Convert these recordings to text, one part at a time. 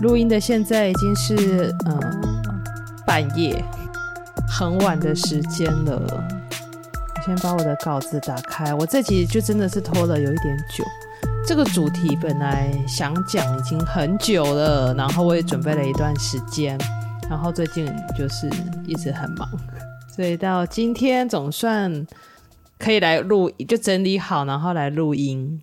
录音的现在已经是嗯半夜很晚的时间了。我先把我的稿子打开，我这集就真的是拖了有一点久。这个主题本来想讲已经很久了，然后我也准备了一段时间，然后最近就是一直很忙，所以到今天总算可以来录，就整理好，然后来录音。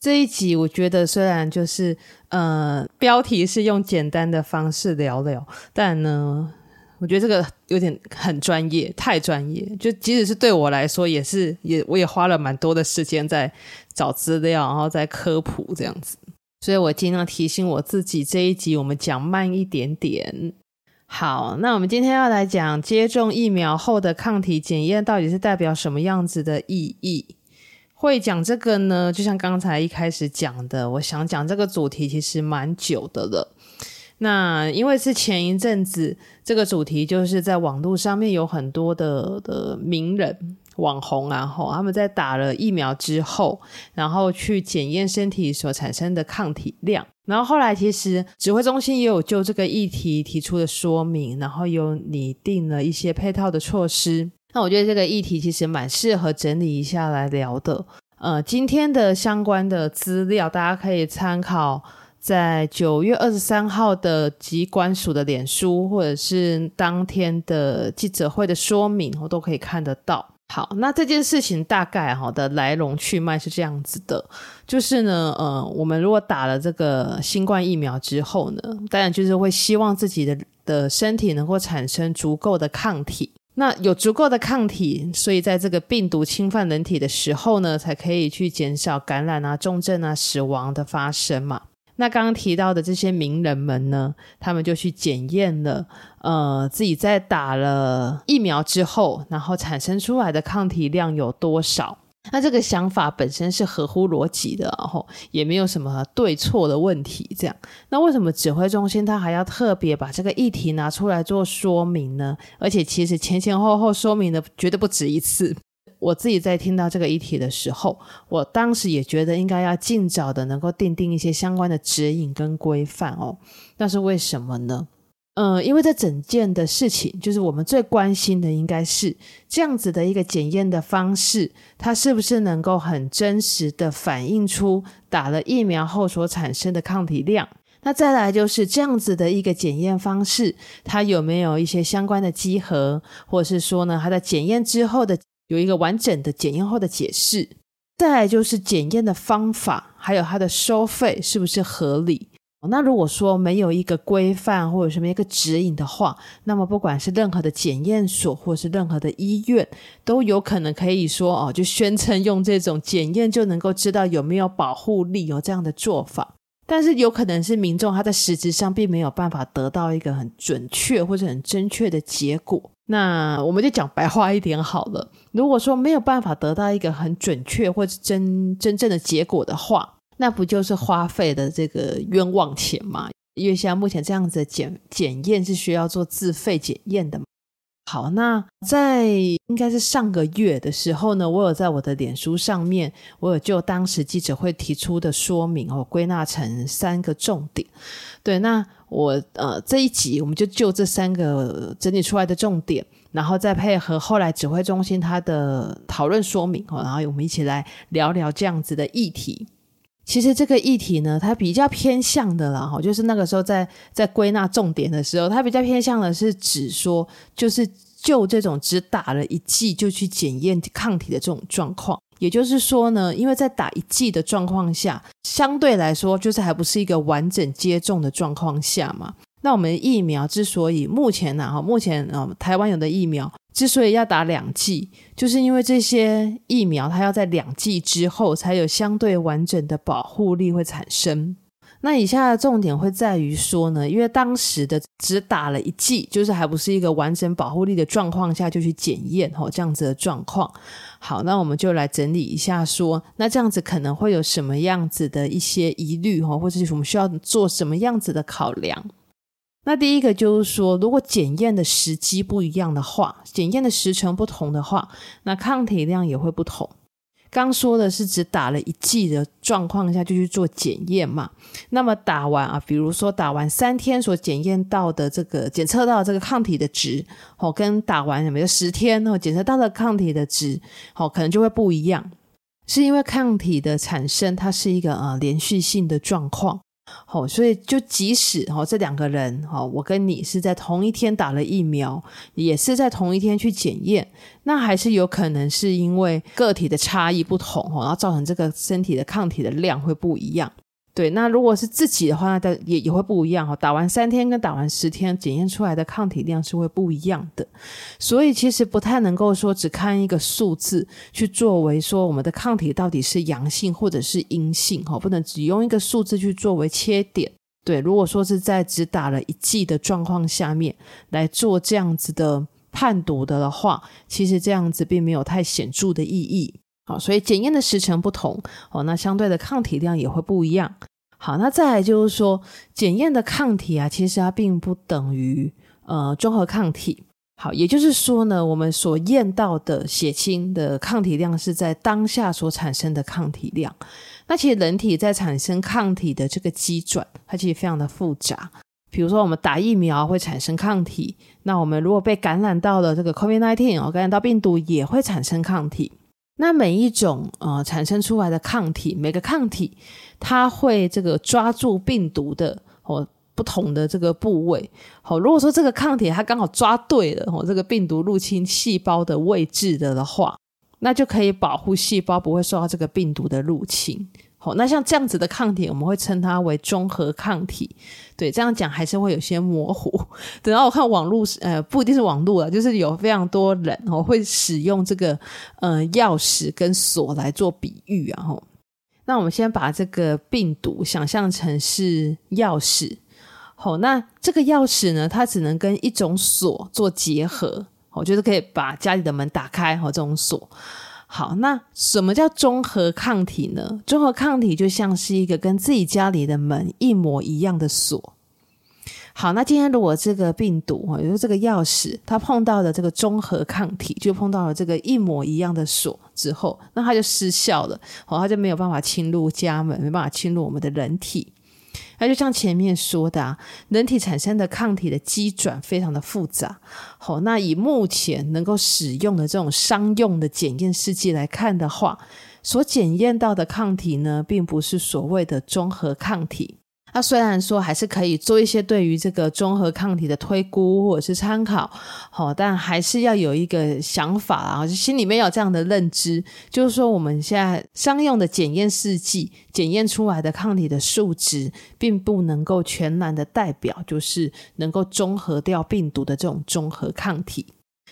这一集我觉得虽然就是呃标题是用简单的方式聊聊，但呢，我觉得这个有点很专业，太专业。就即使是对我来说，也是也我也花了蛮多的时间在找资料，然后在科普这样子。所以我尽量提醒我自己，这一集我们讲慢一点点。好，那我们今天要来讲接种疫苗后的抗体检验到底是代表什么样子的意义。会讲这个呢，就像刚才一开始讲的，我想讲这个主题其实蛮久的了。那因为是前一阵子这个主题，就是在网络上面有很多的的名人、网红啊，吼，他们在打了疫苗之后，然后去检验身体所产生的抗体量。然后后来其实指挥中心也有就这个议题提出了说明，然后有拟定了一些配套的措施。那我觉得这个议题其实蛮适合整理一下来聊的。呃，今天的相关的资料大家可以参考在九月二十三号的疾管署的脸书，或者是当天的记者会的说明，我都可以看得到。好，那这件事情大概哈的来龙去脉是这样子的，就是呢，呃，我们如果打了这个新冠疫苗之后呢，当然就是会希望自己的的身体能够产生足够的抗体。那有足够的抗体，所以在这个病毒侵犯人体的时候呢，才可以去减少感染啊、重症啊、死亡的发生嘛。那刚刚提到的这些名人们呢，他们就去检验了，呃，自己在打了疫苗之后，然后产生出来的抗体量有多少。那这个想法本身是合乎逻辑的，然后也没有什么对错的问题。这样，那为什么指挥中心他还要特别把这个议题拿出来做说明呢？而且其实前前后后说明的绝对不止一次。我自己在听到这个议题的时候，我当时也觉得应该要尽早的能够订定一些相关的指引跟规范哦。那是为什么呢？嗯，因为这整件的事情，就是我们最关心的，应该是这样子的一个检验的方式，它是不是能够很真实的反映出打了疫苗后所产生的抗体量？那再来就是这样子的一个检验方式，它有没有一些相关的稽核，或者是说呢，它的检验之后的有一个完整的检验后的解释？再来就是检验的方法，还有它的收费是不是合理？那如果说没有一个规范或者什么一个指引的话，那么不管是任何的检验所或者是任何的医院，都有可能可以说哦，就宣称用这种检验就能够知道有没有保护力，有这样的做法。但是有可能是民众他在实质上并没有办法得到一个很准确或者很正确的结果。那我们就讲白话一点好了，如果说没有办法得到一个很准确或者真真正的结果的话。那不就是花费的这个冤枉钱吗？因为像目前这样子的检检验是需要做自费检验的。好，那在应该是上个月的时候呢，我有在我的脸书上面，我有就当时记者会提出的说明，哦归纳成三个重点。对，那我呃这一集我们就就这三个整理出来的重点，然后再配合后来指挥中心他的讨论说明哦，然后我们一起来聊聊这样子的议题。其实这个议题呢，它比较偏向的啦，哈，就是那个时候在在归纳重点的时候，它比较偏向的是指说，就是就这种只打了一剂就去检验抗体的这种状况，也就是说呢，因为在打一剂的状况下，相对来说就是还不是一个完整接种的状况下嘛。那我们疫苗之所以目前呢，哈，目前啊，台湾有的疫苗之所以要打两剂，就是因为这些疫苗它要在两剂之后才有相对完整的保护力会产生。那以下的重点会在于说呢，因为当时的只打了一剂，就是还不是一个完整保护力的状况下就去检验，吼，这样子的状况。好，那我们就来整理一下说，那这样子可能会有什么样子的一些疑虑，吼，或者是我们需要做什么样子的考量。那第一个就是说，如果检验的时机不一样的话，检验的时程不同的话，那抗体量也会不同。刚说的是只打了一剂的状况下就去做检验嘛，那么打完啊，比如说打完三天所检验到的这个检测到这个抗体的值，哦，跟打完什么就十天哦检测到的抗体的值，哦，可能就会不一样，是因为抗体的产生它是一个呃连续性的状况。好，所以就即使哈这两个人哈，我跟你是在同一天打了疫苗，也是在同一天去检验，那还是有可能是因为个体的差异不同哈，然后造成这个身体的抗体的量会不一样。对，那如果是自己的话，那也也会不一样哈。打完三天跟打完十天检验出来的抗体量是会不一样的，所以其实不太能够说只看一个数字去作为说我们的抗体到底是阳性或者是阴性哈，不能只用一个数字去作为切点。对，如果说是在只打了一剂的状况下面来做这样子的判读的话，其实这样子并没有太显著的意义。好，所以检验的时程不同哦，那相对的抗体量也会不一样。好，那再来就是说，检验的抗体啊，其实它并不等于呃中和抗体。好，也就是说呢，我们所验到的血清的抗体量是在当下所产生的抗体量。那其实人体在产生抗体的这个机转，它其实非常的复杂。比如说，我们打疫苗会产生抗体，那我们如果被感染到了这个 COVID-19 哦，感染到病毒也会产生抗体。那每一种呃产生出来的抗体，每个抗体它会这个抓住病毒的哦不同的这个部位。好，如果说这个抗体它刚好抓对了哦这个病毒入侵细胞的位置的的话，那就可以保护细胞不会受到这个病毒的入侵。那像这样子的抗体，我们会称它为中和抗体。对，这样讲还是会有些模糊。等到我看网络，呃，不一定是网络了，就是有非常多人哦会使用这个呃钥匙跟锁来做比喻啊。吼，那我们先把这个病毒想象成是钥匙。好，那这个钥匙呢，它只能跟一种锁做结合，我觉得可以把家里的门打开。好，这种锁。好，那什么叫中和抗体呢？中和抗体就像是一个跟自己家里的门一模一样的锁。好，那今天如果这个病毒，也就是这个钥匙，它碰到了这个中和抗体，就碰到了这个一模一样的锁之后，那它就失效了，好，它就没有办法侵入家门，没办法侵入我们的人体。那就像前面说的啊，人体产生的抗体的机转非常的复杂。好，那以目前能够使用的这种商用的检验试剂来看的话，所检验到的抗体呢，并不是所谓的综合抗体。那虽然说还是可以做一些对于这个中和抗体的推估或者是参考，好，但还是要有一个想法啊，就心里面有这样的认知，就是说我们现在商用的检验试剂检验出来的抗体的数值，并不能够全然的代表，就是能够中和掉病毒的这种中和抗体。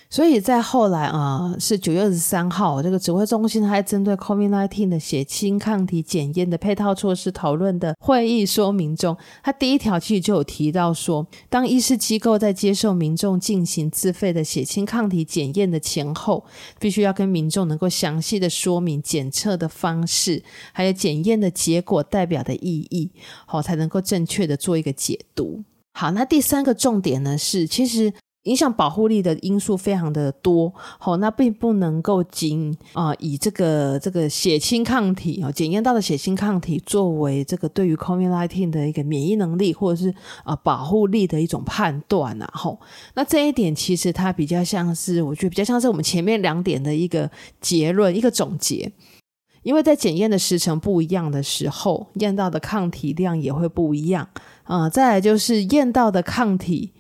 所以在后来啊、是九月二十三号，这个指挥中心还针对 COVID-19 的血清抗体检验的配套措施讨论的会议说明中，他第一条其实就有提到说，当医事机构在接受民众进行自费的血清抗体检验的前后，必须要跟民众能够详细的说明检测的方式，还有检验的结果代表的意义，好，才能够正确的做一个解读。好，那第三个重点呢是，其实。影响保护力的因素非常的多，好，那并不能够仅啊以这个这个血清抗体啊检验到的血清抗体作为这个对于 COVID-19 的一个免疫能力或者是啊保护力的一种判断呐，吼，那这一点其实它比较像是，我觉得比较像是我们前面两点的一个结论一个总结，因为在检验的时程不一样的时候，验到的抗体量也会不一样啊，再来就是验到的抗体。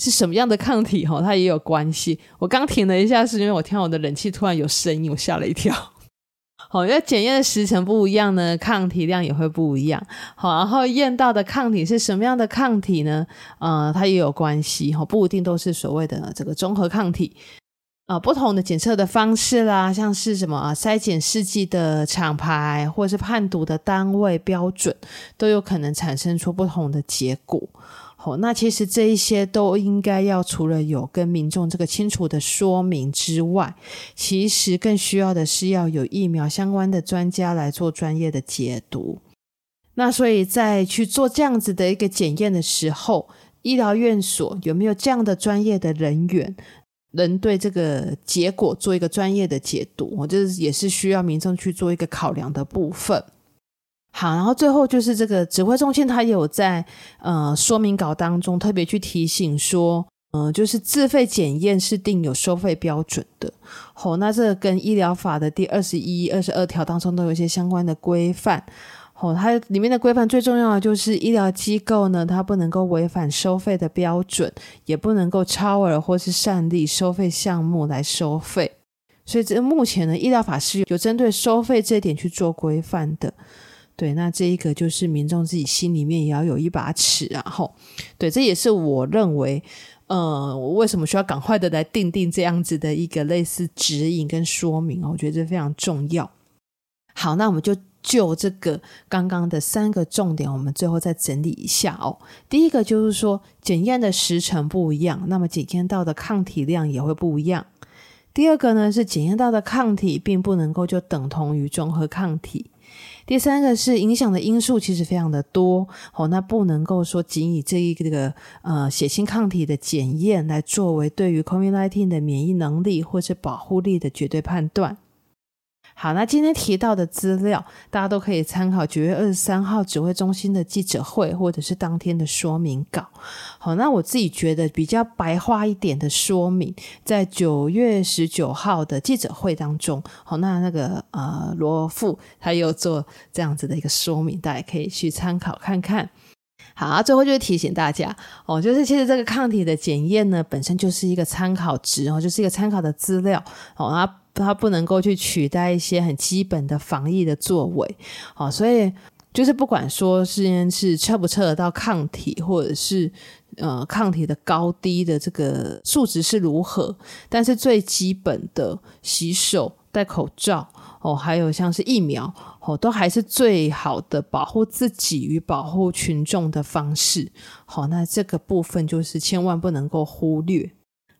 是什么样的抗体？哈，它也有关系。我刚停了一下，是因为我听到我的冷气突然有声音，我吓了一跳。好，因为检验的时程不一样呢，抗体量也会不一样。好，然后验到的抗体是什么样的抗体呢？呃，它也有关系。哈，不一定都是所谓的这个中和抗体。啊、不同的检测的方式啦，像是什么啊，筛检试剂的厂牌，或者是判读的单位标准，都有可能产生出不同的结果。好，那其实这一些都应该要除了有跟民众这个清楚的说明之外，其实更需要的是要有疫苗相关的专家来做专业的解读。那所以在去做这样子的一个检验的时候，医疗院所有没有这样的专业的人员能对这个结果做一个专业的解读，我就是也是需要民众去做一个考量的部分。好，然后最后就是这个指挥中心，它也有在呃说明稿当中特别去提醒说，嗯、呃，就是自费检验是定有收费标准的。好、哦，那这个跟医疗法的第二十一、二十二条当中都有一些相关的规范。哦，它里面的规范最重要的就是医疗机构呢，它不能够违反收费的标准，也不能够超额或是擅立收费项目来收费。所以这目前呢，医疗法是有针对收费这一点去做规范的。对，那这一个就是民众自己心里面也要有一把尺啊。吼，对，这也是我认为，呃，我为什么需要赶快的来定定这样子的一个类似指引跟说明哦，我觉得这非常重要。好，那我们就。就这个刚刚的三个重点，我们最后再整理一下哦。第一个就是说，检验的时程不一样，那么检验到的抗体量也会不一样。第二个呢，是检验到的抗体并不能够就等同于中和抗体。第三个是影响的因素其实非常的多哦，那不能够说仅以这一个这个呃血清抗体的检验来作为对于 COVID-19 的免疫能力或者保护力的绝对判断。好，那今天提到的资料，大家都可以参考九月二十三号指挥中心的记者会，或者是当天的说明稿。好，那我自己觉得比较白话一点的说明，在九月十九号的记者会当中，好，那那个呃罗富他又做这样子的一个说明，大家可以去参考看看。好，最后就是提醒大家哦，就是其实这个抗体的检验呢，本身就是一个参考值哦，就是一个参考的资料哦，它。它不能够去取代一些很基本的防疫的作为，好，所以就是不管说是是测不测得到抗体，或者是呃抗体的高低的这个数值是如何，但是最基本的洗手、戴口罩哦，还有像是疫苗哦，都还是最好的保护自己与保护群众的方式。好，那这个部分就是千万不能够忽略。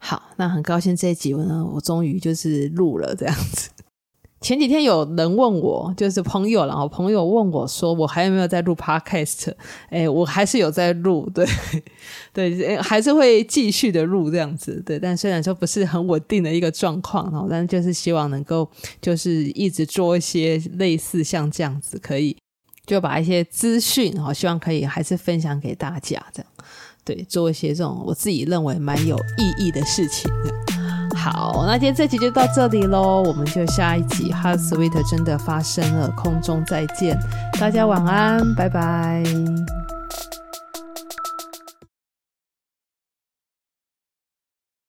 好，那很高兴这一集呢，我终于就是录了这样子。前几天有人问我，就是朋友，然后朋友问我说，我还有没有在录 Podcast？哎，我还是有在录，对 对，还是会继续的录这样子，对。但虽然说不是很稳定的一个状况，然后但就是希望能够就是一直做一些类似像这样子，可以就把一些资讯，然后希望可以还是分享给大家这样。做一些这种我自己认为蛮有意义的事情。好，那今天这集就到这里喽，我们就下一集《Heart Sweet》真的发生了，空中再见，大家晚安，拜拜。